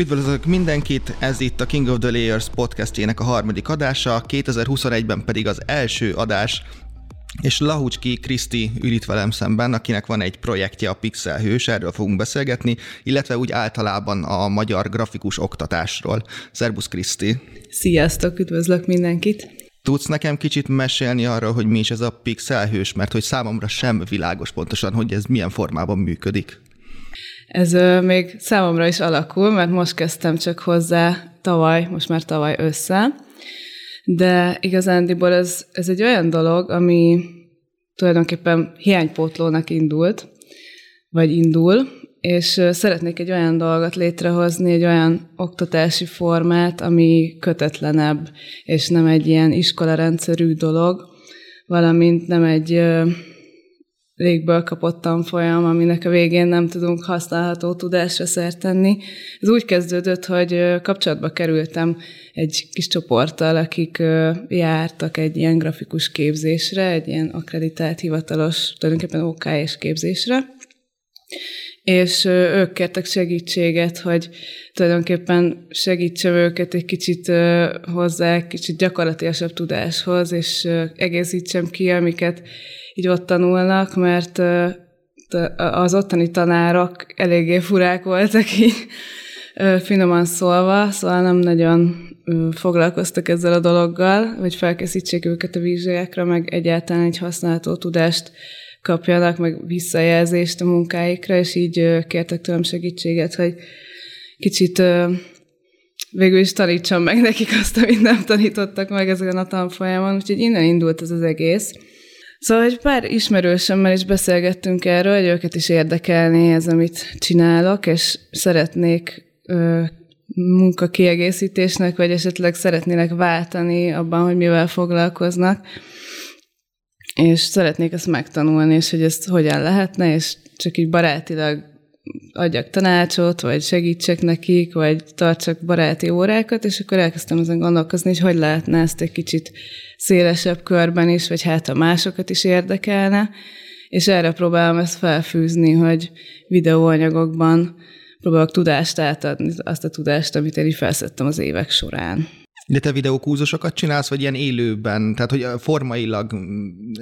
Üdvözlök mindenkit, ez itt a King of the Layers podcastjének a harmadik adása, 2021-ben pedig az első adás, és Lahucski Kriszti ül itt velem szemben, akinek van egy projektje a Pixel Hős, erről fogunk beszélgetni, illetve úgy általában a magyar grafikus oktatásról. Szerbusz Kriszti! Sziasztok, üdvözlök mindenkit! Tudsz nekem kicsit mesélni arról, hogy mi is ez a Pixel Hős, mert hogy számomra sem világos pontosan, hogy ez milyen formában működik. Ez még számomra is alakul, mert most kezdtem csak hozzá tavaly, most már tavaly össze, de igazándiból ez, ez egy olyan dolog, ami tulajdonképpen hiánypótlónak indult, vagy indul, és szeretnék egy olyan dolgot létrehozni, egy olyan oktatási formát, ami kötetlenebb, és nem egy ilyen iskolarendszerű dolog, valamint nem egy légből kapott tanfolyam, aminek a végén nem tudunk használható tudásra szert tenni. Ez úgy kezdődött, hogy kapcsolatba kerültem egy kis csoporttal, akik jártak egy ilyen grafikus képzésre, egy ilyen akreditált hivatalos, tulajdonképpen OK és képzésre, és ők kértek segítséget, hogy tulajdonképpen segítsem őket egy kicsit hozzá, kicsit gyakorlatilasabb tudáshoz, és egészítsem ki, amiket így ott tanulnak, mert az ottani tanárok eléggé furák voltak így, finoman szólva, szóval nem nagyon foglalkoztak ezzel a dologgal, hogy felkészítsék őket a vizsgákra, meg egyáltalán egy használható tudást kapjanak, meg visszajelzést a munkáikra, és így kértek tőlem segítséget, hogy kicsit végül is tanítsam meg nekik azt, amit nem tanítottak meg ezen a tanfolyamon, úgyhogy innen indult ez az egész. Szóval egy pár ismerősömmel is beszélgettünk erről, hogy őket is érdekelné ez, amit csinálok, és szeretnék ö, munkakiegészítésnek, vagy esetleg szeretnének váltani abban, hogy mivel foglalkoznak, és szeretnék ezt megtanulni, és hogy ezt hogyan lehetne, és csak így barátilag adjak tanácsot, vagy segítsek nekik, vagy tartsak baráti órákat, és akkor elkezdtem ezen gondolkozni, hogy hogy lehetne ezt egy kicsit szélesebb körben is, vagy hát a másokat is érdekelne, és erre próbálom ezt felfűzni, hogy videóanyagokban próbálok tudást átadni, azt a tudást, amit én így felszettem az évek során. De te videókúzusokat csinálsz, vagy ilyen élőben? Tehát, hogy formailag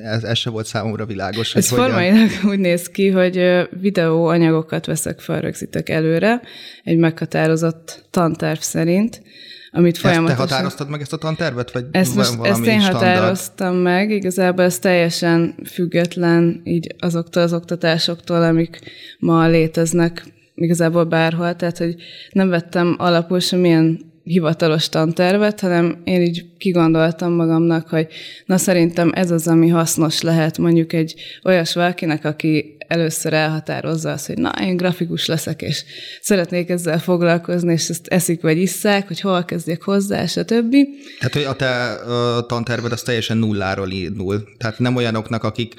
ez, ez se volt számomra világos. Ez hogy formailag hogyan... úgy néz ki, hogy videóanyagokat veszek fel, rögzítek előre, egy meghatározott tanterv szerint, amit folyamatosan... Ezt te határoztad meg ezt a tantervet, vagy ezt, most, ezt én standard? határoztam meg, igazából ez teljesen független így azoktól az oktatásoktól, amik ma léteznek igazából bárhol, tehát hogy nem vettem alapul semmilyen hivatalos tantervet, hanem én így kigondoltam magamnak, hogy na szerintem ez az, ami hasznos lehet mondjuk egy olyas valakinek, aki először elhatározza azt, hogy na, én grafikus leszek, és szeretnék ezzel foglalkozni, és ezt eszik vagy isszák, hogy hol kezdjek hozzá, stb. Tehát, hogy a te uh, tanterved az teljesen nulláról indul. Tehát nem olyanoknak, akik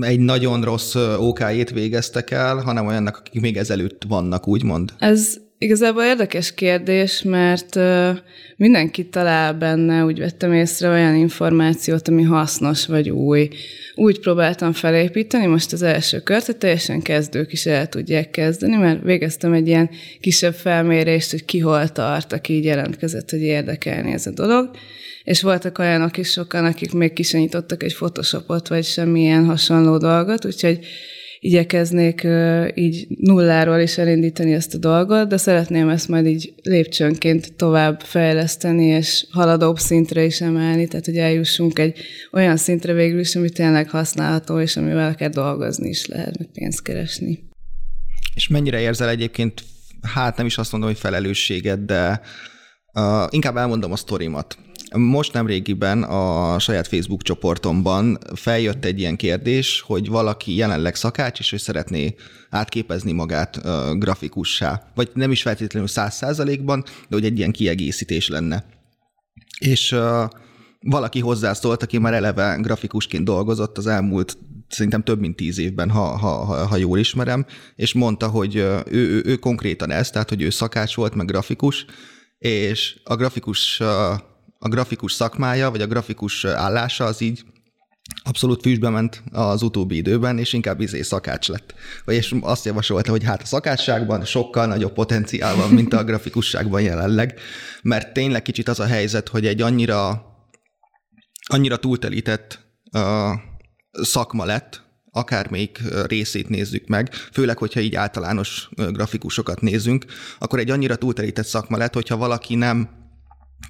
egy nagyon rossz OK-ét végeztek el, hanem olyannak, akik még ezelőtt vannak, úgymond. Ez Igazából érdekes kérdés, mert mindenki talál benne, úgy vettem észre olyan információt, ami hasznos vagy új. Úgy próbáltam felépíteni most az első kört, hogy teljesen kezdők is el tudják kezdeni, mert végeztem egy ilyen kisebb felmérést, hogy ki hol tart, aki így jelentkezett, hogy érdekelni ez a dolog. És voltak olyanok is sokan, akik még kisenyítottak egy Photoshopot, vagy semmilyen hasonló dolgot, úgyhogy igyekeznék így nulláról is elindítani ezt a dolgot, de szeretném ezt majd így lépcsőnként tovább fejleszteni, és haladóbb szintre is emelni, tehát hogy eljussunk egy olyan szintre végül is, ami tényleg használható, és amivel akár dolgozni is lehet, meg pénzt keresni. És mennyire érzel egyébként, hát nem is azt mondom, hogy felelősséget, de inkább elmondom a sztorimat. Most nem régiben a saját Facebook csoportomban feljött egy ilyen kérdés, hogy valaki jelenleg szakács, és ő szeretné átképezni magát uh, grafikussá. Vagy nem is feltétlenül száz százalékban, de hogy egy ilyen kiegészítés lenne. És uh, valaki hozzászólt, aki már eleve grafikusként dolgozott az elmúlt szerintem több mint tíz évben, ha, ha, ha, ha jól ismerem, és mondta, hogy ő, ő, ő konkrétan ez, tehát hogy ő szakács volt, meg grafikus, és a grafikus a grafikus szakmája, vagy a grafikus állása az így abszolút füstbe ment az utóbbi időben, és inkább izé szakács lett. Vagyis azt javasolta, hogy hát a szakácsságban sokkal nagyobb potenciál van, mint a grafikusságban jelenleg, mert tényleg kicsit az a helyzet, hogy egy annyira, annyira túltelített uh, szakma lett, akármelyik részét nézzük meg, főleg, hogyha így általános grafikusokat nézünk, akkor egy annyira túlterített szakma lett, hogyha valaki nem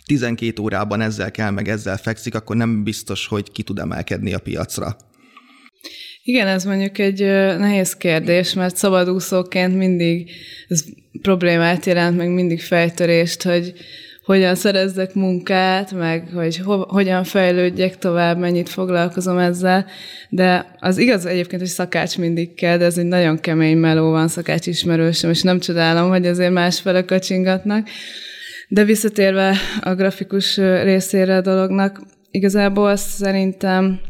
12 órában ezzel kell, meg ezzel fekszik, akkor nem biztos, hogy ki tud emelkedni a piacra. Igen, ez mondjuk egy nehéz kérdés, mert szabadúszóként mindig ez problémát jelent, meg mindig fejtörést, hogy hogyan szerezzek munkát, meg hogy ho- hogyan fejlődjek tovább, mennyit foglalkozom ezzel. De az igaz egyébként, hogy szakács mindig kell, de ez egy nagyon kemény meló van szakács ismerősöm, és nem csodálom, hogy azért másfele kacsingatnak. De visszatérve a grafikus részére a dolognak, igazából azt szerintem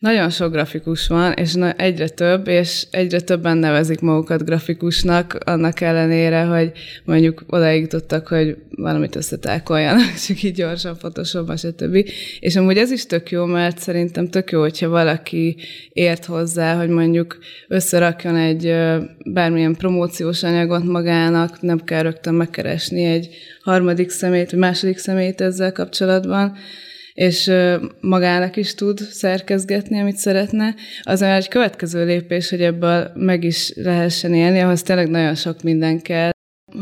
nagyon sok grafikus van, és egyre több, és egyre többen nevezik magukat grafikusnak, annak ellenére, hogy mondjuk odaig jutottak, hogy valamit összetákoljanak, csak így gyorsan, Photoshopban, stb. És amúgy ez is tök jó, mert szerintem tök jó, hogyha valaki ért hozzá, hogy mondjuk összerakjon egy bármilyen promóciós anyagot magának, nem kell rögtön megkeresni egy harmadik szemét, vagy második szemét ezzel kapcsolatban, és magának is tud szerkezgetni, amit szeretne, az egy következő lépés, hogy ebből meg is lehessen élni, ahhoz tényleg nagyon sok minden kell,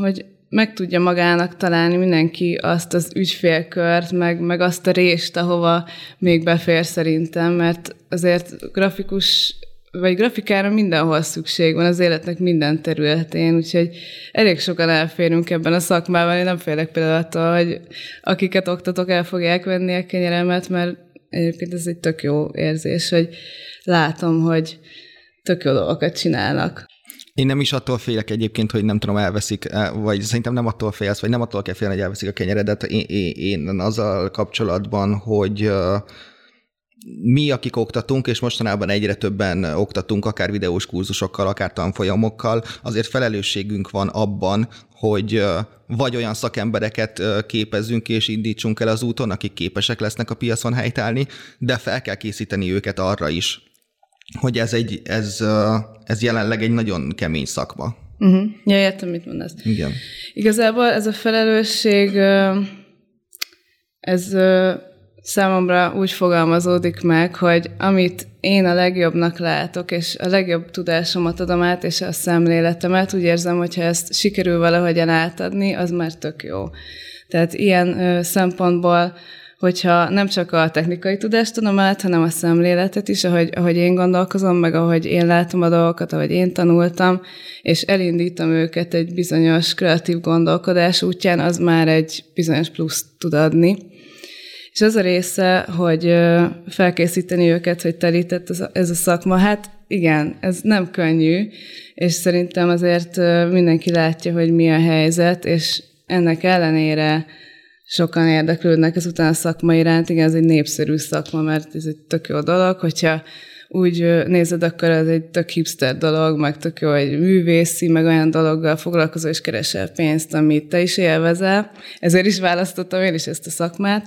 hogy meg tudja magának találni mindenki azt az ügyfélkört, meg, meg azt a rést, ahova még befér szerintem, mert azért grafikus vagy grafikára mindenhol szükség van az életnek minden területén, úgyhogy elég sokan elférünk ebben a szakmában. Én nem félek például attól, hogy akiket oktatok, el fogják venni a kenyeremet, mert egyébként ez egy tök jó érzés, hogy látom, hogy tök jó dolgokat csinálnak. Én nem is attól félek egyébként, hogy nem tudom, elveszik, eh, vagy szerintem nem attól félsz, vagy nem attól kell félni, hogy elveszik a kenyeredet. Én, én, én azzal kapcsolatban, hogy mi, akik oktatunk, és mostanában egyre többen oktatunk, akár videós kurzusokkal, akár tanfolyamokkal, azért felelősségünk van abban, hogy vagy olyan szakembereket képezzünk és indítsunk el az úton, akik képesek lesznek a piacon helytállni, de fel kell készíteni őket arra is, hogy ez, egy, ez, ez jelenleg egy nagyon kemény szakma. Uh-huh. Ja, értem, mit mondasz. Igen. Igazából ez a felelősség, ez számomra úgy fogalmazódik meg, hogy amit én a legjobbnak látok, és a legjobb tudásomat adom át, és a szemléletemet, úgy érzem, hogyha ezt sikerül valahogyan átadni, az már tök jó. Tehát ilyen ö, szempontból, hogyha nem csak a technikai tudást adom át, hanem a szemléletet is, ahogy, ahogy én gondolkozom, meg ahogy én látom a dolgokat, ahogy én tanultam, és elindítom őket egy bizonyos kreatív gondolkodás útján, az már egy bizonyos plusz tud adni. És az a része, hogy felkészíteni őket, hogy telített ez a szakma, hát igen, ez nem könnyű, és szerintem azért mindenki látja, hogy mi a helyzet, és ennek ellenére sokan érdeklődnek ezután a szakma iránt. Igen, ez egy népszerű szakma, mert ez egy tök jó dolog, hogyha úgy nézed, akkor ez egy tök hipster dolog, meg tök jó egy művészi, meg olyan dologgal foglalkozó és keresel pénzt, amit te is élvezel. Ezért is választottam én is ezt a szakmát.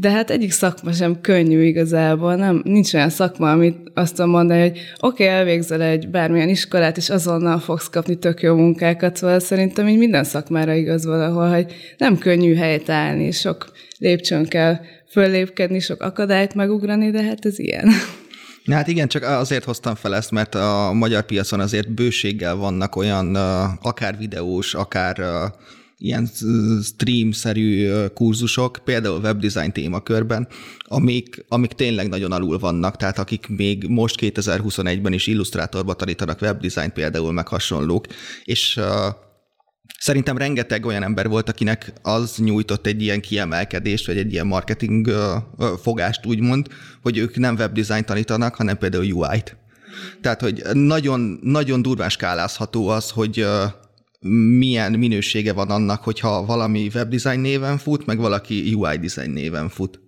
De hát egyik szakma sem könnyű igazából, nem, nincs olyan szakma, amit azt tudom mondani, hogy oké, okay, elvégzel egy bármilyen iskolát, és azonnal fogsz kapni tök jó munkákat, szóval szerintem így minden szakmára igaz valahol, hogy nem könnyű helyet állni, sok lépcsőn kell föllépkedni, sok akadályt megugrani, de hát ez ilyen. Na hát igen, csak azért hoztam fel ezt, mert a magyar piacon azért bőséggel vannak olyan akár videós, akár ilyen stream-szerű kurzusok, például webdesign témakörben, amik, amik tényleg nagyon alul vannak, tehát akik még most 2021-ben is illusztrátorba tanítanak webdesign például, meg hasonlók, és Szerintem rengeteg olyan ember volt, akinek az nyújtott egy ilyen kiemelkedést, vagy egy ilyen marketing fogást úgymond, hogy ők nem webdesign tanítanak, hanem például UI-t. Tehát, hogy nagyon, nagyon durván skálázható az, hogy milyen minősége van annak, hogyha valami webdesign néven fut, meg valaki UI design néven fut.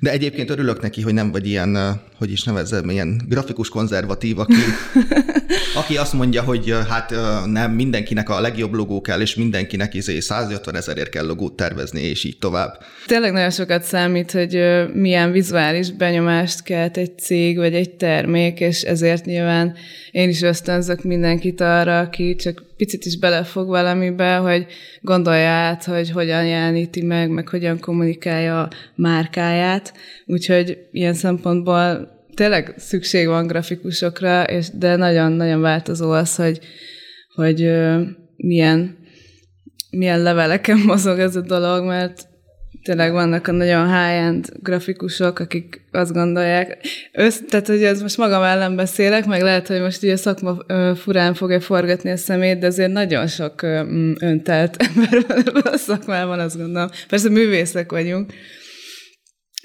De egyébként örülök neki, hogy nem vagy ilyen hogy is nevezzem, ilyen grafikus konzervatív, aki, aki azt mondja, hogy hát nem, mindenkinek a legjobb logó kell, és mindenkinek izé 150 ezerért kell logót tervezni, és így tovább. Tényleg nagyon sokat számít, hogy milyen vizuális benyomást kelt egy cég, vagy egy termék, és ezért nyilván én is ösztönzök mindenkit arra, aki csak picit is belefog valamibe, hogy gondolja át, hogy hogyan jeleníti meg, meg hogyan kommunikálja a márkáját. Úgyhogy ilyen szempontból tényleg szükség van grafikusokra, és, de nagyon-nagyon változó az, hogy, hogy milyen, milyen leveleken mozog ez a dolog, mert tényleg vannak a nagyon high-end grafikusok, akik azt gondolják, össz, tehát hogy ez most magam ellen beszélek, meg lehet, hogy most ugye szakma furán fogja forgatni a szemét, de azért nagyon sok öntelt ember van a szakmában, azt gondolom. Persze művészek vagyunk,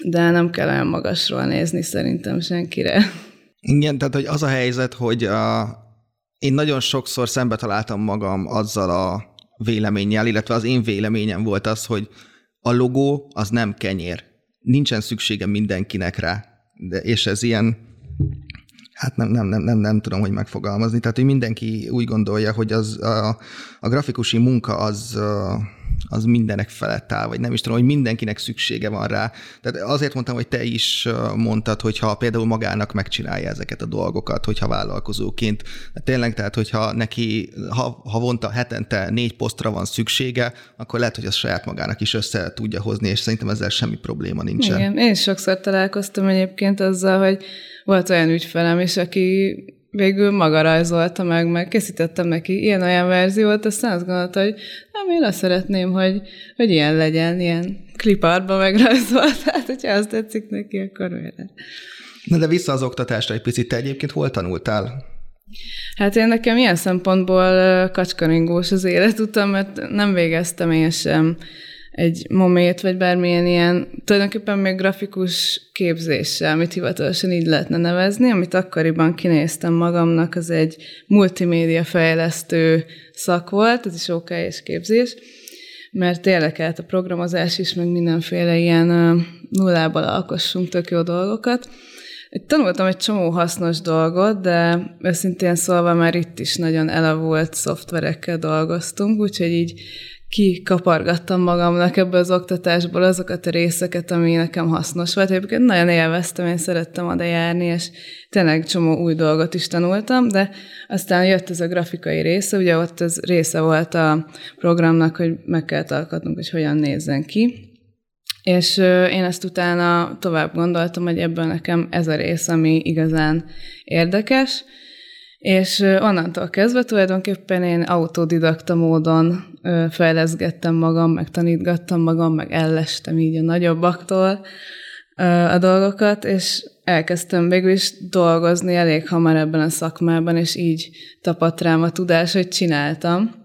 de nem kell olyan magasról nézni szerintem senkire. Igen, tehát hogy az a helyzet, hogy a, én nagyon sokszor szembe találtam magam azzal a véleménnyel, illetve az én véleményem volt az, hogy a logó az nem kenyér. Nincsen szüksége mindenkinek rá. De, és ez ilyen, hát nem, nem, nem, nem, nem tudom, hogy megfogalmazni. Tehát, hogy mindenki úgy gondolja, hogy az a, a grafikusi munka az az mindenek felett áll, vagy nem is tudom, hogy mindenkinek szüksége van rá. Tehát azért mondtam, hogy te is mondtad, hogyha például magának megcsinálja ezeket a dolgokat, hogyha vállalkozóként. Tényleg, tehát hogyha neki ha, havonta, hetente négy posztra van szüksége, akkor lehet, hogy az saját magának is össze tudja hozni, és szerintem ezzel semmi probléma nincsen. Igen, én sokszor találkoztam egyébként azzal, hogy volt olyan ügyfelem is, aki végül maga rajzolta meg, meg készítettem neki. Ilyen-olyan verziót, aztán azt gondolta, hogy nem, én azt szeretném, hogy, hogy ilyen legyen, ilyen kliparba megrajzolt, tehát hogyha azt tetszik neki, akkor miért Na de vissza az oktatásra egy picit, te egyébként hol tanultál? Hát én nekem ilyen szempontból kacskaringós az életutam, mert nem végeztem én sem egy momét, vagy bármilyen ilyen, tulajdonképpen még grafikus képzéssel, amit hivatalosan így lehetne nevezni, amit akkoriban kinéztem magamnak, az egy multimédia fejlesztő szak volt, ez is OK és képzés, mert érdekelt a programozás is, meg mindenféle ilyen nullából alkossunk tök jó dolgokat. Tanultam egy csomó hasznos dolgot, de őszintén szólva már itt is nagyon elavult szoftverekkel dolgoztunk, úgyhogy így kikapargattam magamnak ebből az oktatásból azokat a részeket, ami nekem hasznos volt. Egyébként nagyon élveztem, én szerettem oda járni, és tényleg csomó új dolgot is tanultam, de aztán jött ez a grafikai része, ugye ott ez része volt a programnak, hogy meg kell alkotnunk, hogy hogyan nézzen ki. És én ezt utána tovább gondoltam, hogy ebből nekem ez a rész, ami igazán érdekes, és onnantól kezdve tulajdonképpen én autodidakta módon fejleszgettem magam, meg tanítgattam magam, meg ellestem így a nagyobbaktól a dolgokat, és elkezdtem végül is dolgozni elég hamar ebben a szakmában, és így tapadt rám a tudás, hogy csináltam,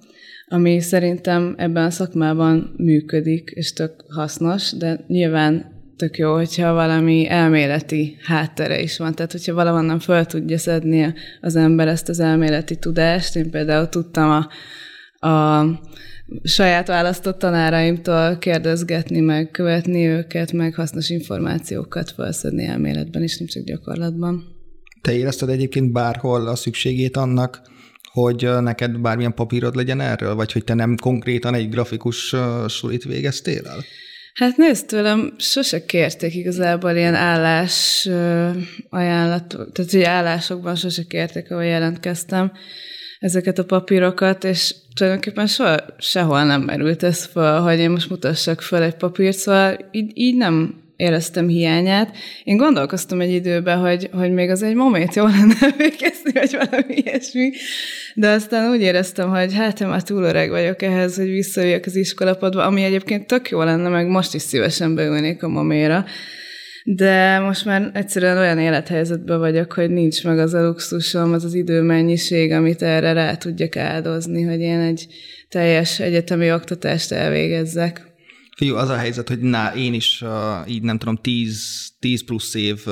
ami szerintem ebben a szakmában működik, és tök hasznos, de nyilván tök jó, hogyha valami elméleti háttere is van. Tehát, hogyha valahonnan föl tudja szedni az ember ezt az elméleti tudást. Én például tudtam a, a saját választott tanáraimtól kérdezgetni, meg követni őket, meg hasznos információkat felszedni elméletben is, nem csak gyakorlatban. Te érezted egyébként bárhol a szükségét annak, hogy neked bármilyen papírod legyen erről, vagy hogy te nem konkrétan egy grafikus sulit végeztél el? Hát nézd, tőlem sose kérték igazából ilyen állás ajánlat, tehát hogy állásokban sose kérték, ahol jelentkeztem ezeket a papírokat, és tulajdonképpen soha, sehol nem merült ez fel, hogy én most mutassak fel egy papírt, szóval így, így nem éreztem hiányát. Én gondolkoztam egy időben, hogy, hogy még az egy momét jó lenne végezni, vagy valami ilyesmi, de aztán úgy éreztem, hogy hát én már túl öreg vagyok ehhez, hogy visszajöjjek az iskolapadba, ami egyébként tök jó lenne, meg most is szívesen beülnék a moméra. De most már egyszerűen olyan élethelyzetben vagyok, hogy nincs meg az a luxusom, az az időmennyiség, amit erre rá tudjak áldozni, hogy én egy teljes egyetemi oktatást elvégezzek. Fiú, az a helyzet, hogy na, én is uh, így nem tudom, 10 10 plusz év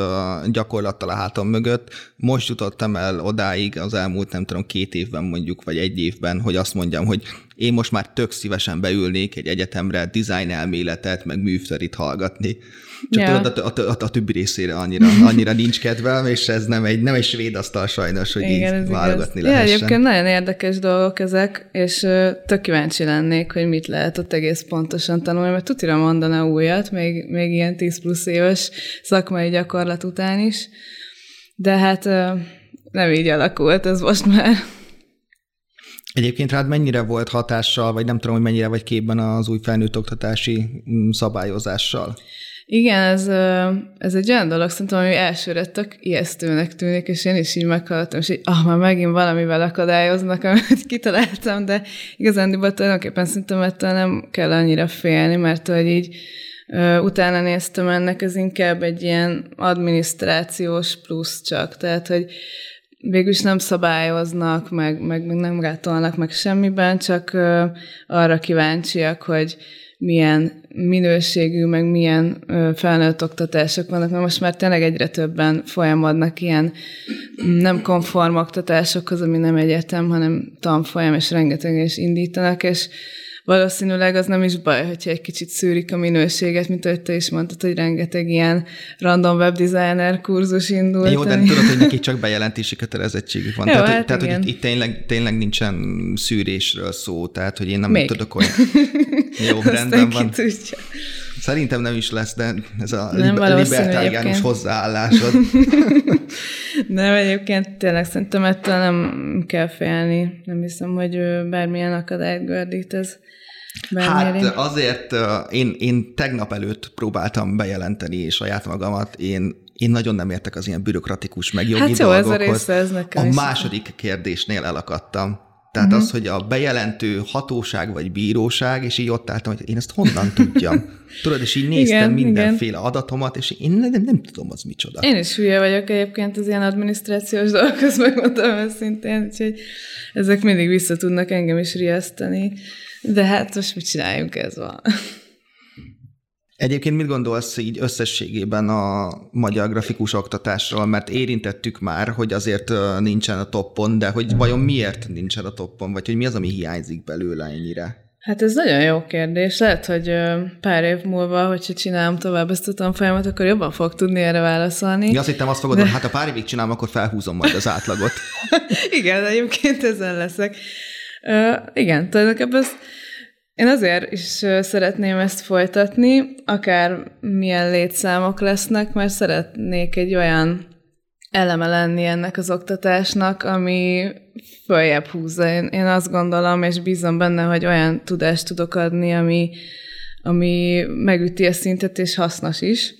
gyakorlattal a hátam mögött. Most jutottam el odáig az elmúlt, nem tudom, két évben mondjuk, vagy egy évben, hogy azt mondjam, hogy én most már tök szívesen beülnék egy egyetemre design elméletet, meg műfterit hallgatni. Csak yeah. tudod, a, a, a, a többi részére annyira, annyira nincs kedvem, és ez nem egy, nem egy svéd asztal sajnos, hogy Igen, így válogatni igaz. lehessen. Ja, egyébként nagyon érdekes dolgok ezek, és tök kíváncsi lennék, hogy mit lehet ott egész pontosan tanulni, mert tutira mondana újat, még, még ilyen 10 plusz éves szakmai gyakorlat után is. De hát nem így alakult ez most már. Egyébként rád mennyire volt hatással, vagy nem tudom, hogy mennyire vagy képben az új felnőtt oktatási mm, szabályozással? Igen, ez, ez egy olyan dolog, szerintem, ami elsőre tök ijesztőnek tűnik, és én is így meghallottam, és így, ah, már megint valamivel akadályoznak, amit kitaláltam, de igazán tulajdonképpen szerintem ettől nem kell annyira félni, mert hogy így utána néztem ennek, ez inkább egy ilyen adminisztrációs plusz csak, tehát, hogy végülis nem szabályoznak, meg, meg nem gátolnak meg semmiben, csak arra kíváncsiak, hogy milyen minőségű, meg milyen felnőtt oktatások vannak, mert most már tényleg egyre többen folyamodnak ilyen nem konform oktatásokhoz, ami nem egyetem, hanem tanfolyam, és rengeteg is indítanak, és valószínűleg az nem is baj, hogyha egy kicsit szűrik a minőséget, mint ahogy te is mondtad, hogy rengeteg ilyen random webdesigner kurzus indult. Jó, de tudod, hogy neki csak bejelentési kötelezettségük van. Jó, tehát, hát tehát hogy itt, itt tényleg, tényleg nincsen szűrésről szó, tehát hogy én nem Még. tudok olyan... Jó, rendben van. Tudja. Szerintem nem is lesz, de ez a nem libertáriánus hozzáállásod. nem, egyébként tényleg szerintem ettől nem kell félni. Nem hiszem, hogy bármilyen akadályt gördít ez. Hát azért én, én tegnap előtt próbáltam bejelenteni saját magamat, én én nagyon nem értek az ilyen bürokratikus, meg jogi hát jó, dolgokhoz. Ez a, része, ez nekem a második kérdésnél elakadtam. Tehát uh-huh. az, hogy a bejelentő hatóság vagy bíróság, és így ott álltam, hogy én ezt honnan tudjam. Tudod, és így néztem igen, mindenféle igen. adatomat, és én nem, nem tudom, az micsoda. Én is hülye vagyok egyébként az ilyen adminisztrációs dolgokhoz, megmondtam őszintén, úgyhogy ezek mindig vissza tudnak engem is riasztani. De hát most mit csináljunk, ez van. Egyébként mit gondolsz így összességében a magyar grafikus oktatásról, mert érintettük már, hogy azért nincsen a toppon, de hogy vajon miért nincsen a toppon, vagy hogy mi az, ami hiányzik belőle ennyire? Hát ez nagyon jó kérdés. Lehet, hogy pár év múlva, hogyha csinálom tovább ezt a tanfolyamat, akkor jobban fog tudni erre válaszolni. Ja, azt hittem azt fogod, de... hát ha pár évig csinálom, akkor felhúzom majd az átlagot. igen, egyébként ezen leszek. Uh, igen, tulajdonképpen ez én azért is szeretném ezt folytatni, akár milyen létszámok lesznek, mert szeretnék egy olyan eleme lenni ennek az oktatásnak, ami följebb húzza. Én, én azt gondolom, és bízom benne, hogy olyan tudást tudok adni, ami, ami megüti a szintet, és hasznos is.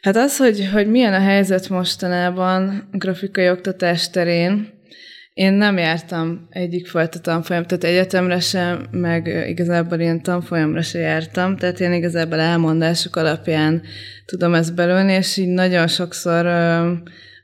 Hát az, hogy, hogy milyen a helyzet mostanában grafikai oktatás terén, én nem jártam egyik fajta tanfolyam, tehát egyetemre sem, meg igazából ilyen tanfolyamra se jártam, tehát én igazából elmondások alapján tudom ezt belőni, és így nagyon sokszor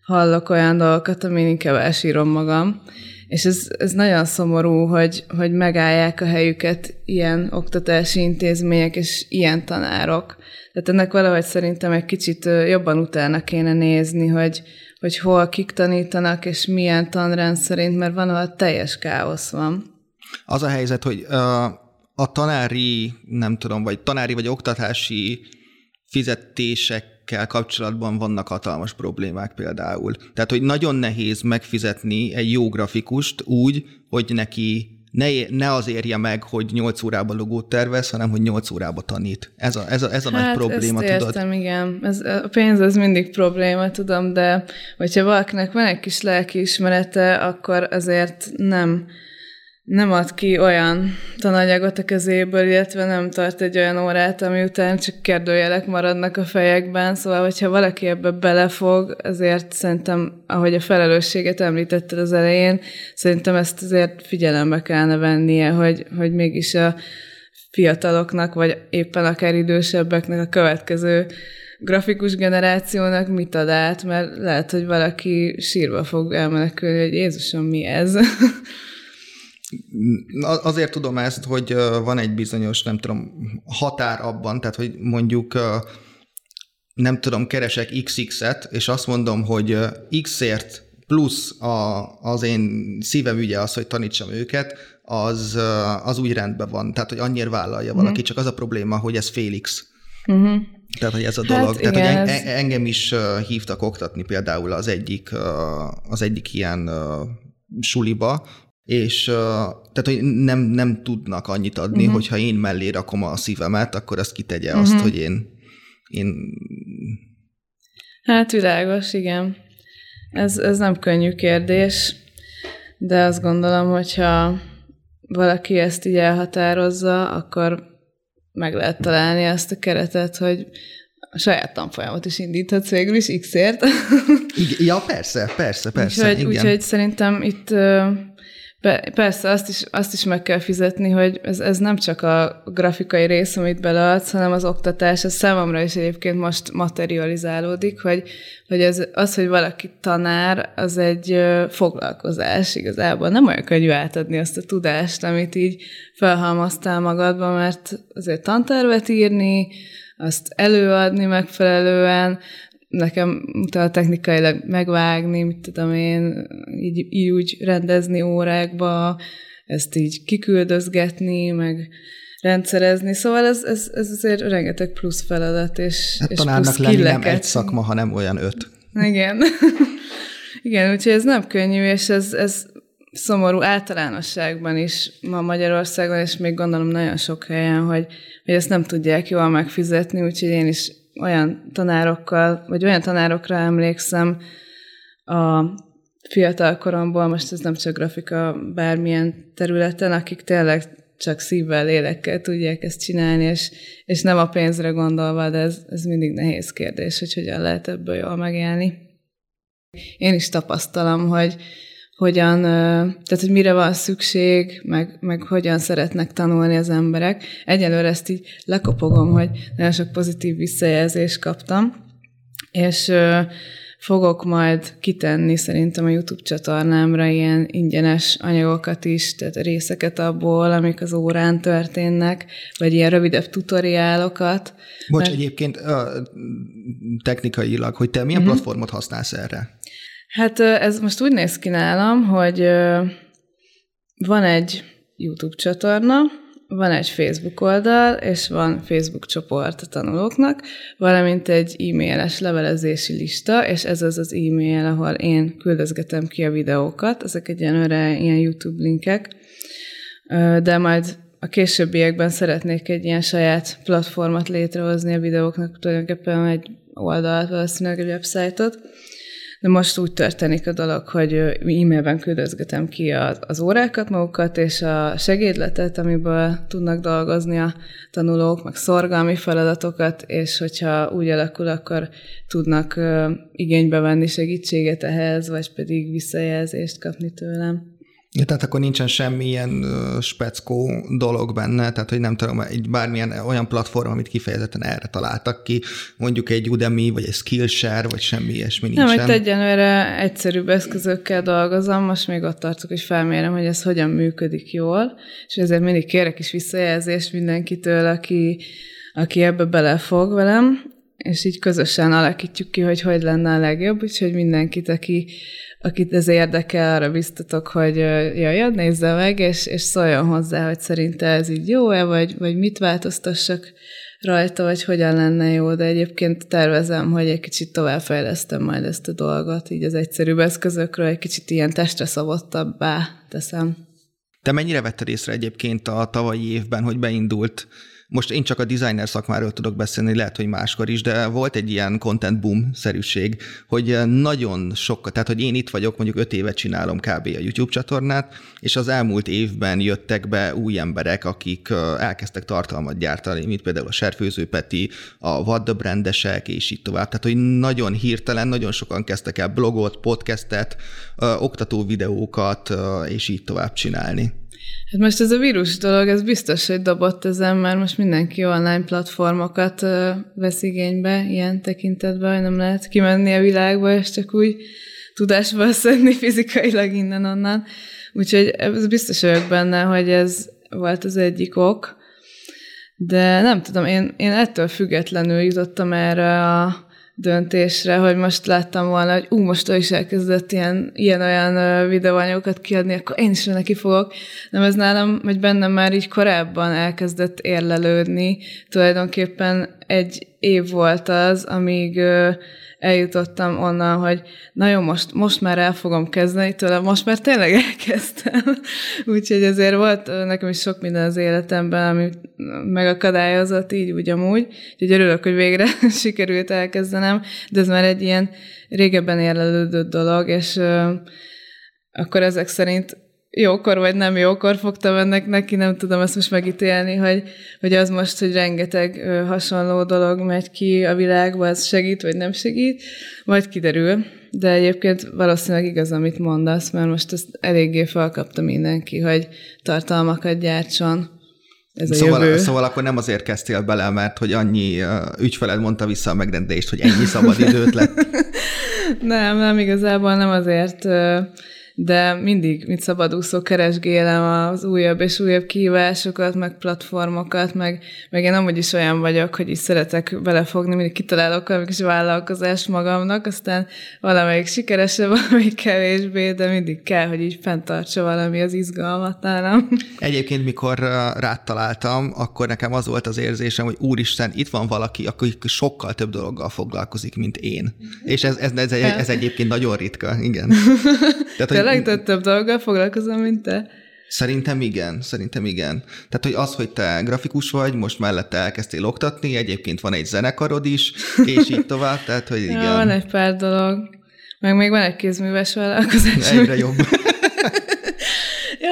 hallok olyan dolgokat, amin inkább elsírom magam. És ez, ez nagyon szomorú, hogy, hogy megállják a helyüket ilyen oktatási intézmények és ilyen tanárok. Tehát ennek valahogy szerintem egy kicsit jobban utána kéne nézni, hogy, hogy hol kik tanítanak, és milyen tanrend szerint, mert van, ahol teljes káosz van. Az a helyzet, hogy a tanári, nem tudom, vagy tanári vagy oktatási fizetésekkel kapcsolatban vannak hatalmas problémák például. Tehát, hogy nagyon nehéz megfizetni egy jó grafikust úgy, hogy neki ne, ne az érje meg, hogy 8 órában logót tervez, hanem hogy 8 órában tanít. Ez a, ez a, ez a hát, nagy probléma, ezt tudod? értem, igen. Ez, a pénz az mindig probléma, tudom, de hogyha valakinek van egy kis lelkiismerete, akkor azért nem nem ad ki olyan tananyagot a kezéből, illetve nem tart egy olyan órát, ami után csak kérdőjelek maradnak a fejekben, szóval, hogyha valaki ebbe belefog, azért szerintem, ahogy a felelősséget említetted az elején, szerintem ezt azért figyelembe kellene vennie, hogy, hogy mégis a fiataloknak, vagy éppen akár idősebbeknek a következő grafikus generációnak mit ad át, mert lehet, hogy valaki sírva fog elmenekülni, hogy Jézusom, mi ez? Azért tudom ezt, hogy van egy bizonyos, nem tudom, határ abban, tehát hogy mondjuk nem tudom, keresek XX-et, és azt mondom, hogy X-ért plusz a, az én szívem ügye az, hogy tanítsam őket, az, az úgy rendben van. Tehát, hogy annyira vállalja valaki, mm. csak az a probléma, hogy ez Félix. Mm-hmm. Tehát, hogy ez a dolog. Hát, Tehát, igen, hogy ez... engem is hívtak oktatni például az egyik, az egyik ilyen suliba, és tehát, hogy nem, nem tudnak annyit adni, uh-huh. hogyha én mellé rakom a szívemet, akkor azt kitegye uh-huh. azt, hogy én, én... Hát világos, igen. Ez, ez nem könnyű kérdés, de azt gondolom, hogyha valaki ezt így elhatározza, akkor meg lehet találni azt a keretet, hogy a saját tanfolyamot is indíthatsz végül is X-ért. Ja, persze, persze, persze. Úgyhogy, úgyhogy szerintem itt Persze, azt is, azt is meg kell fizetni, hogy ez, ez nem csak a grafikai rész, amit beleadsz, hanem az oktatás, ez számomra is egyébként most materializálódik, hogy, hogy ez, az, hogy valaki tanár, az egy foglalkozás igazából. Nem olyan könnyű átadni azt a tudást, amit így felhalmoztál magadba, mert azért tantervet írni, azt előadni megfelelően, nekem utána technikailag megvágni, mit tudom én, így, így úgy rendezni órákba, ezt így kiküldözgetni, meg rendszerezni. Szóval ez, ez, ez azért rengeteg plusz feladat, és, hát és tanárnak plusz lenni nem egy szakma, hanem olyan öt. Igen. Igen, úgyhogy ez nem könnyű, és ez, ez szomorú általánosságban is ma Magyarországon, és még gondolom nagyon sok helyen, hogy, hogy ezt nem tudják jól megfizetni, úgyhogy én is olyan tanárokkal, vagy olyan tanárokra emlékszem a fiatal koromból, most ez nem csak grafika, bármilyen területen, akik tényleg csak szívvel, lélekkel tudják ezt csinálni, és, és nem a pénzre gondolva, de ez, ez mindig nehéz kérdés, hogy hogyan lehet ebből jól megélni. Én is tapasztalom, hogy hogyan, tehát hogy mire van szükség, meg, meg hogyan szeretnek tanulni az emberek. Egyelőre ezt így lekopogom, hogy nagyon sok pozitív visszajelzést kaptam, és fogok majd kitenni szerintem a YouTube csatornámra ilyen ingyenes anyagokat is, tehát részeket abból, amik az órán történnek, vagy ilyen rövidebb tutoriálokat. Bocs, mert... egyébként technikailag, hogy te milyen uh-huh. platformot használsz erre? Hát ez most úgy néz ki nálam, hogy van egy YouTube csatorna, van egy Facebook oldal, és van Facebook csoport a tanulóknak, valamint egy e-mailes levelezési lista, és ez az az e-mail, ahol én küldözgetem ki a videókat, ezek egyenlőre ilyen YouTube linkek, de majd a későbbiekben szeretnék egy ilyen saját platformot létrehozni a videóknak, tulajdonképpen egy oldalt, valószínűleg egy websájtot, de most úgy történik a dolog, hogy e-mailben küldözgetem ki az, órákat magukat, és a segédletet, amiből tudnak dolgozni a tanulók, meg szorgalmi feladatokat, és hogyha úgy alakul, akkor tudnak igénybe venni segítséget ehhez, vagy pedig visszajelzést kapni tőlem. Ja, tehát akkor nincsen semmilyen speckó dolog benne, tehát hogy nem tudom, egy bármilyen olyan platform, amit kifejezetten erre találtak ki, mondjuk egy Udemy, vagy egy Skillshare, vagy semmi ilyesmi nincsen. Nem, hogy egyenlőre egyszerűbb eszközökkel dolgozom, most még ott tartok, hogy felmérem, hogy ez hogyan működik jól, és ezért mindig kérek is visszajelzést mindenkitől, aki, aki ebbe belefog velem, és így közösen alakítjuk ki, hogy hogy lenne a legjobb, úgyhogy mindenkit, aki akit ez érdekel, arra biztatok, hogy jöjjön, nézze meg, és, és szóljon hozzá, hogy szerinte ez így jó-e, vagy, vagy mit változtassak rajta, vagy hogyan lenne jó, de egyébként tervezem, hogy egy kicsit továbbfejlesztem majd ezt a dolgot, így az egyszerűbb eszközökről egy kicsit ilyen testre szabottabbá teszem. Te mennyire vetted észre egyébként a tavalyi évben, hogy beindult most én csak a designer szakmáról tudok beszélni, lehet, hogy máskor is, de volt egy ilyen content boom-szerűség, hogy nagyon sok, tehát hogy én itt vagyok, mondjuk öt évet csinálom kb. a YouTube csatornát, és az elmúlt évben jöttek be új emberek, akik elkezdtek tartalmat gyártani, mint például a Serfőző Peti, a Vadda brandesek, és így tovább. Tehát, hogy nagyon hirtelen, nagyon sokan kezdtek el blogot, podcastet, oktató videókat, és így tovább csinálni. Hát most ez a vírus dolog, ez biztos, hogy dobott ezen, mert most mindenki online platformokat vesz igénybe ilyen tekintetben, hogy nem lehet kimenni a világba, és csak úgy tudásba szedni fizikailag innen-onnan. Úgyhogy ez biztos vagyok benne, hogy ez volt az egyik ok, De nem tudom, én, én ettől függetlenül jutottam erre a döntésre, hogy most láttam volna, hogy ú, most ő is elkezdett ilyen, ilyen-olyan videóanyagokat kiadni, akkor én is neki fogok. Nem ez nálam, hogy bennem már így korábban elkezdett érlelődni. Tulajdonképpen egy év volt az, amíg eljutottam onnan, hogy na jó, most, most már el fogom kezdeni tőle, most már tényleg elkezdtem. Úgyhogy ezért volt nekem is sok minden az életemben, ami megakadályozott így úgy amúgy. Úgyhogy örülök, hogy végre sikerült elkezdenem, de ez már egy ilyen régebben érlelődött dolog, és akkor ezek szerint jókor vagy nem jókor fogtam ennek neki, nem tudom ezt most megítélni, hogy, hogy az most, hogy rengeteg hasonló dolog megy ki a világba, ez segít vagy nem segít, vagy kiderül. De egyébként valószínűleg igaz, amit mondasz, mert most ezt eléggé felkapta mindenki, hogy tartalmakat gyártson. Ez a szóval, jövő. szóval akkor nem azért kezdtél bele, mert hogy annyi uh, ügyfeled mondta vissza a megrendelést, hogy ennyi szabad időt lett. nem, nem igazából nem azért. Uh, de mindig, mint szabadúszó keresgélem az újabb és újabb kihívásokat, meg platformokat, meg, meg én amúgy is olyan vagyok, hogy is szeretek belefogni, mindig kitalálok valami kis vállalkozást magamnak, aztán valamelyik sikeresebb, valamelyik kevésbé, de mindig kell, hogy így fenntartsa valami az izgalmat nálam. Egyébként, mikor rátaláltam, akkor nekem az volt az érzésem, hogy úristen, itt van valaki, aki sokkal több dologgal foglalkozik, mint én. És ez, ez, ez, ez, ez egyébként nagyon ritka, igen. Tehát, Tényleg több, több foglalkozom, mint te? Szerintem igen, szerintem igen. Tehát, hogy az, hogy te grafikus vagy, most mellette elkezdtél oktatni, egyébként van egy zenekarod is, és így tovább, tehát, hogy igen. Ja, van egy pár dolog. Meg még van egy kézműves vállalkozás. Egyre jobb.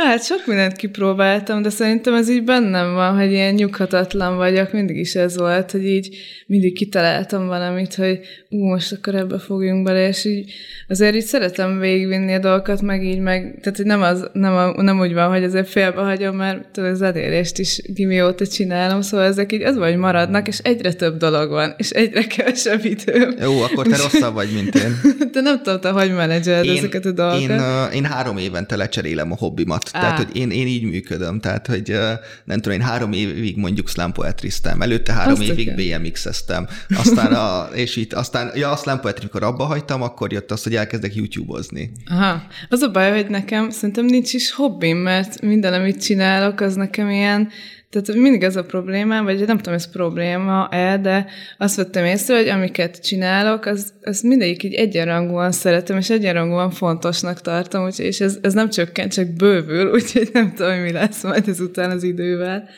Ja, hát sok mindent kipróbáltam, de szerintem ez így bennem van, hogy ilyen nyughatatlan vagyok, mindig is ez volt, hogy így mindig kitaláltam valamit, hogy ú, most akkor ebbe fogjunk bele, és így azért így szeretem végigvinni a dolgokat, meg így meg, tehát hogy nem, az, nem, a, nem úgy van, hogy azért félbe hagyom, mert tudom, az elérést is gimi óta csinálom, szóval ezek így az van, hogy maradnak, és egyre több dolog van, és egyre kevesebb időm. Jó, akkor te rosszabb vagy, mint én. Te nem te hogy menedzseled ezeket a dolgokat. Én, én három évente lecserélem a hobbimat. Á. Tehát, hogy én, én így működöm. Tehát, hogy nem tudom, én három évig mondjuk slam poetriztem, előtte három Azt évig BMX-eztem, aztán, a, és itt, aztán, ja, a slam poetry, mikor abba hagytam, akkor jött az, hogy elkezdek YouTube-ozni. Aha. Az a baj, hogy nekem szerintem nincs is hobbim, mert minden, amit csinálok, az nekem ilyen tehát mindig ez a problémám, vagy nem tudom, ez probléma-e, de azt vettem észre, hogy amiket csinálok, az, az mindegyik így egyenrangúan szeretem, és egyenrangúan fontosnak tartom, úgyhogy, és ez, ez nem csökken, csak bővül, úgyhogy nem tudom, mi lesz majd ezután az idővel.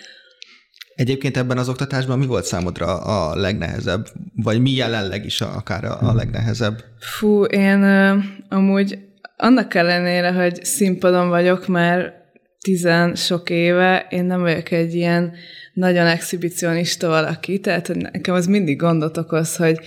Egyébként ebben az oktatásban mi volt számodra a legnehezebb, vagy mi jelenleg is akár a, a legnehezebb? Fú, én amúgy annak ellenére, hogy színpadon vagyok már tizen sok éve, én nem vagyok egy ilyen nagyon exhibicionista valaki, tehát hogy nekem az mindig gondot okoz, hogy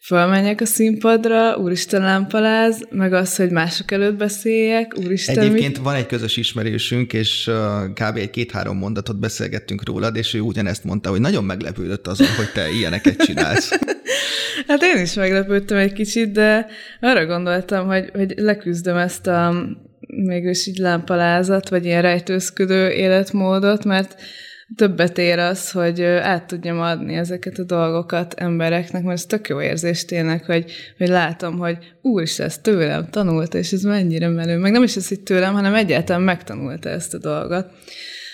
fölmenjek a színpadra, úristen lámpaláz, meg az, hogy mások előtt beszéljek, úristen Egyébként mit? van egy közös ismerősünk, és kb. egy két-három mondatot beszélgettünk rólad, és ő ugyanezt mondta, hogy nagyon meglepődött azon, hogy te ilyeneket csinálsz. hát én is meglepődtem egy kicsit, de arra gondoltam, hogy, hogy leküzdöm ezt a mégis így lámpalázat, vagy ilyen rejtőzködő életmódot, mert többet ér az, hogy át tudjam adni ezeket a dolgokat embereknek, mert ez tök jó érzés tényleg, hogy, hogy látom, hogy úr, ez tőlem tanulta, és ez mennyire menő. Meg nem is ez itt tőlem, hanem egyáltalán megtanulta ezt a dolgot.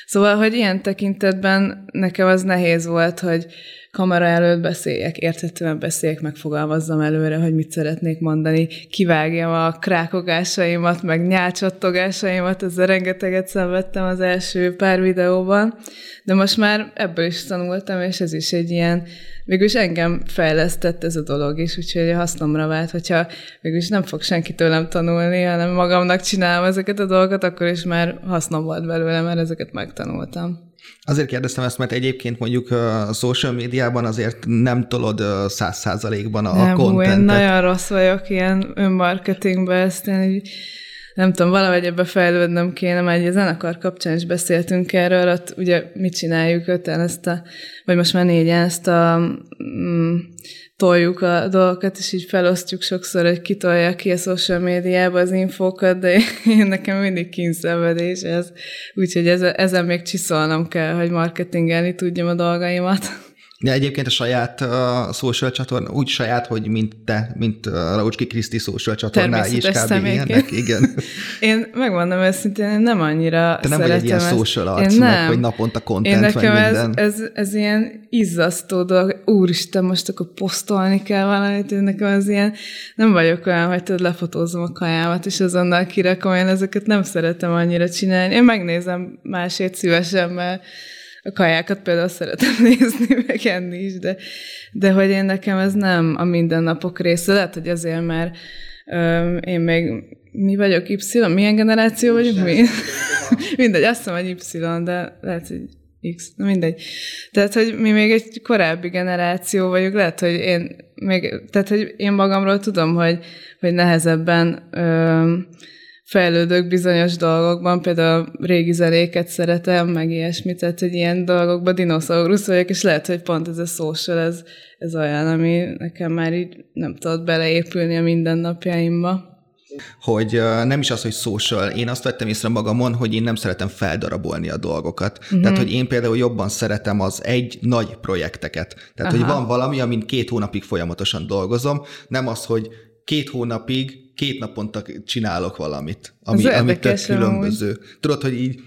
Szóval, hogy ilyen tekintetben nekem az nehéz volt, hogy kamera előtt beszéljek, érthetően beszéljek, megfogalmazzam előre, hogy mit szeretnék mondani, kivágjam a krákogásaimat, meg nyálcsattogásaimat, ezzel rengeteget szenvedtem az első pár videóban, de most már ebből is tanultam, és ez is egy ilyen, végülis engem fejlesztett ez a dolog is, úgyhogy hasznomra vált, hogyha végülis nem fog senki tőlem tanulni, hanem magamnak csinálom ezeket a dolgokat, akkor is már hasznom volt belőle, mert ezeket megtanultam. Azért kérdeztem ezt, mert egyébként mondjuk a social médiában azért nem tolod száz százalékban a nem, kontentet. Én nagyon rossz vagyok ilyen önmarketingben, ezt én így nem tudom, valahogy ebbe fejlődnöm kéne, mert a zenekar kapcsán is beszéltünk erről, ott ugye mit csináljuk öten ezt a, vagy most már négyen ezt a mm, toljuk a dolgokat, és így felosztjuk sokszor, hogy kitolja ki a social médiába az infókat, de én nekem mindig kínszenvedés ez. Úgyhogy ezen még csiszolnom kell, hogy marketingelni tudjam a dolgaimat. De egyébként a saját uh, social csatorna, úgy saját, hogy mint te, mint uh, Raucski Kriszti social csatorná is kb. ilyenek, igen. Én megmondom őszintén, én nem annyira Te nem vagy egy ilyen social arc, meg, hogy naponta content, én nekem ez, ez, ez, ilyen izzasztó dolog, úristen, most akkor posztolni kell valamit, én nekem az ilyen, nem vagyok olyan, hogy tudod, lefotózom a kajámat, és azonnal kirakom, én ezeket nem szeretem annyira csinálni. Én megnézem másét szívesen, mert a kajákat például szeretem nézni, meg enni is, de, de hogy én nekem ez nem a mindennapok része. Lehet, hogy azért, mert öm, én még mi vagyok Y? Milyen generáció vagyok mi? mindegy, azt hiszem, hogy Y, de lehet, hogy X, na mindegy. Tehát, hogy mi még egy korábbi generáció vagyunk, lehet, hogy én még, tehát, hogy én magamról tudom, hogy, hogy nehezebben öm, fejlődök bizonyos dolgokban, például régi zenéket szeretem, meg ilyesmit, tehát hogy ilyen dolgokban dinoszaurusz vagyok, és lehet, hogy pont ez a social, ez, ez olyan, ami nekem már így nem tudott beleépülni a mindennapjaimba hogy nem is az, hogy social, én azt vettem észre magamon, hogy én nem szeretem feldarabolni a dolgokat. Uh-huh. Tehát, hogy én például jobban szeretem az egy nagy projekteket. Tehát, Aha. hogy van valami, amin két hónapig folyamatosan dolgozom, nem az, hogy két hónapig két naponta csinálok valamit, ami, ami tök különböző. Úgy. Tudod, hogy így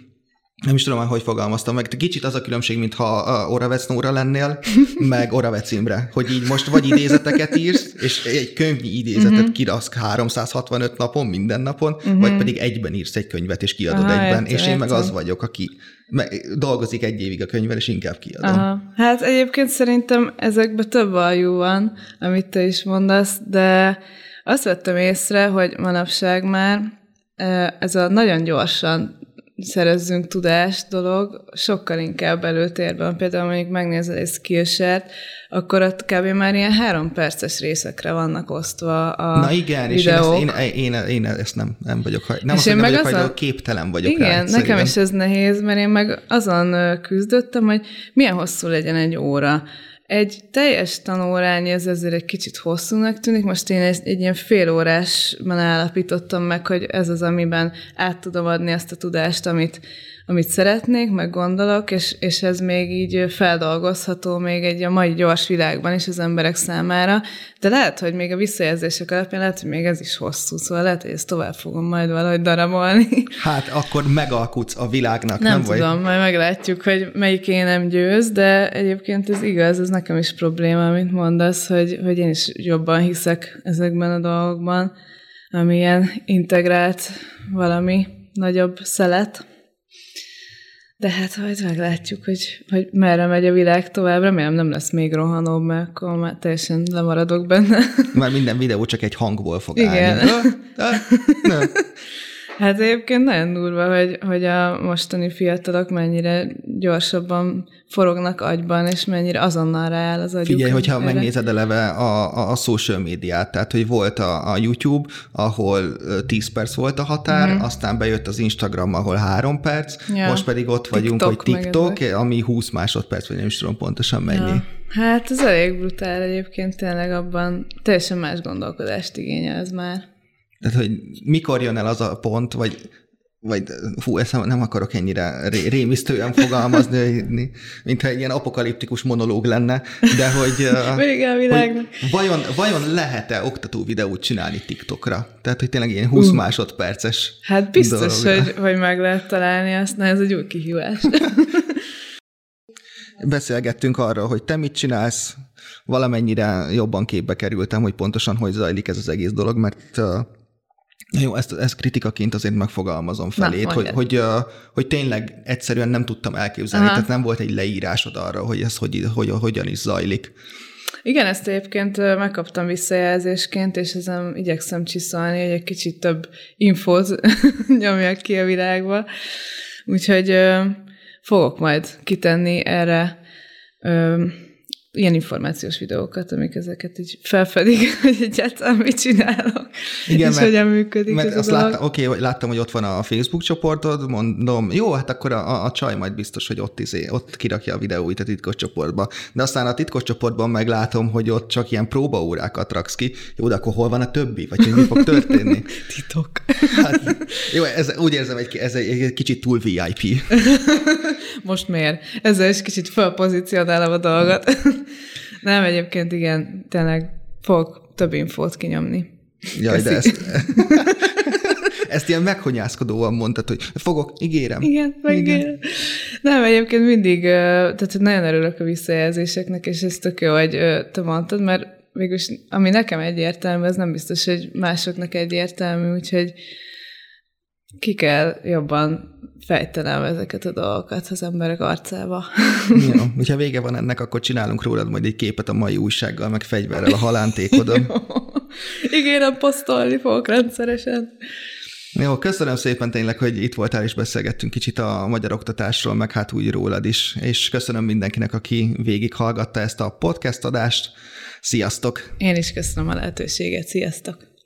nem is tudom, hogy fogalmaztam meg. Kicsit az a különbség, mintha Oravec Nóra lennél, meg Oravec Imre, hogy így most vagy idézeteket írsz, és egy könyvnyi idézetet uh-huh. kirasz 365 napon, minden napon, uh-huh. vagy pedig egyben írsz egy könyvet, és kiadod Aha, egyben, értem, és én meg az vagyok, aki dolgozik egy évig a könyvvel, és inkább kiadom. Aha. Hát egyébként szerintem ezekben több aljú van, amit te is mondasz, de azt vettem észre, hogy manapság már ez a nagyon gyorsan szerezzünk tudást dolog, sokkal inkább előtérben. Például mondjuk megnézed egy skillshare akkor ott kb. már ilyen három perces részekre vannak osztva a Na igen, videók. és én ezt, én, én, én ezt nem, nem vagyok nem és azt, én nem vagyok azon, képtelen vagyok Igen, rá, nekem szerintem. is ez nehéz, mert én meg azon küzdöttem, hogy milyen hosszú legyen egy óra. Egy teljes tanórányi ez ezért egy kicsit hosszúnak tűnik. Most én egy, egy ilyen fél órásban állapítottam meg, hogy ez az, amiben át tudom adni azt a tudást, amit, amit szeretnék, meg gondolok, és, és ez még így feldolgozható még egy a mai gyors világban is az emberek számára, de lehet, hogy még a visszajelzések alapján lehet, hogy még ez is hosszú, szóval lehet, hogy ezt tovább fogom majd valahogy darabolni. Hát akkor megalkutsz a világnak, nem, nem tudom, vagy? majd meglátjuk, hogy melyik én nem győz, de egyébként ez igaz, ez nekem is probléma, amit mondasz, hogy, hogy én is jobban hiszek ezekben a dolgokban, ami ilyen integrált valami nagyobb szelet. De hát majd meglátjuk, hogy, hogy merre megy a világ tovább. Remélem nem lesz még rohanóbb, mert akkor már teljesen lemaradok benne. Már minden videó csak egy hangból fog Igen. állni. Igen. Hát egyébként nagyon durva, hogy, hogy a mostani fiatalok mennyire gyorsabban forognak agyban, és mennyire azonnal rááll az agyuk. Figyelj, hogyha erre. megnézed eleve a, a, a social médiát, tehát hogy volt a, a YouTube, ahol 10 perc volt a határ, mm. aztán bejött az Instagram, ahol 3 perc, ja. most pedig ott vagyunk, TikTok hogy TikTok, ami 20 másodperc, vagy nem is tudom pontosan mennyi. Ja. Hát ez elég brutál egyébként, tényleg abban teljesen más gondolkodást igényel ez már. Tehát, hogy mikor jön el az a pont, vagy vagy fú, ezt nem akarok ennyire ré, rémisztően fogalmazni, mintha egy ilyen apokaliptikus monológ lenne, de hogy, Vége a világnak. hogy vajon, vajon lehet-e oktató videót csinálni TikTokra? Tehát, hogy tényleg ilyen 20 uh. másodperces Hát biztos, hogy, hogy meg lehet találni azt, na ez egy új kihívás. Beszélgettünk arról, hogy te mit csinálsz, valamennyire jobban képbe kerültem, hogy pontosan hogy zajlik ez az egész dolog, mert Na jó, ezt, ezt kritikaként azért megfogalmazom felét, Na, hogy, hogy, hogy tényleg egyszerűen nem tudtam elképzelni, Aha. tehát nem volt egy leírásod arra, hogy ez hogy, hogy, hogyan is zajlik. Igen, ezt egyébként megkaptam visszajelzésként, és ezen igyekszem csiszolni, hogy egy kicsit több infót nyomjak ki a világba. Úgyhogy fogok majd kitenni erre ilyen információs videókat, amik ezeket így felfedik, hogy egyáltalán mit csinálok, Igen, és mert, hogyan működik mert ez azt láttam, oké, okay, láttam, hogy ott van a Facebook csoportod, mondom, jó, hát akkor a, a csaj majd biztos, hogy ott, izé, ott kirakja a videóit a titkos csoportba. De aztán a titkos csoportban meglátom, hogy ott csak ilyen próbaórákat raksz ki. Jó, de akkor hol van a többi? Vagy hogy mi fog történni? Titok. Hát, jó, ez, úgy érzem, hogy ez egy, egy kicsit túl VIP. Most miért? Ezzel is kicsit felpozícionálom a dolgot. Nem, egyébként igen, tényleg fogok több infót kinyomni. Jaj, Köszi. de ezt, ezt ilyen meghonyászkodóan mondtad, hogy fogok, ígérem. Igen, megígérem. Nem, egyébként mindig, tehát nagyon örülök a visszajelzéseknek, és ez tök jó, hogy te mondtad, mert végülis, ami nekem egyértelmű, az nem biztos, hogy másoknak egyértelmű, úgyhogy ki kell jobban fejtenem ezeket a dolgokat az emberek arcába. Jó, hogyha vége van ennek, akkor csinálunk rólad majd egy képet a mai újsággal, meg fegyverrel a halántékodon. Ígérem, posztolni fogok rendszeresen. Jó, köszönöm szépen tényleg, hogy itt voltál és beszélgettünk kicsit a magyar oktatásról, meg hát úgy rólad is, és köszönöm mindenkinek, aki végighallgatta ezt a podcast adást. Sziasztok! Én is köszönöm a lehetőséget, sziasztok!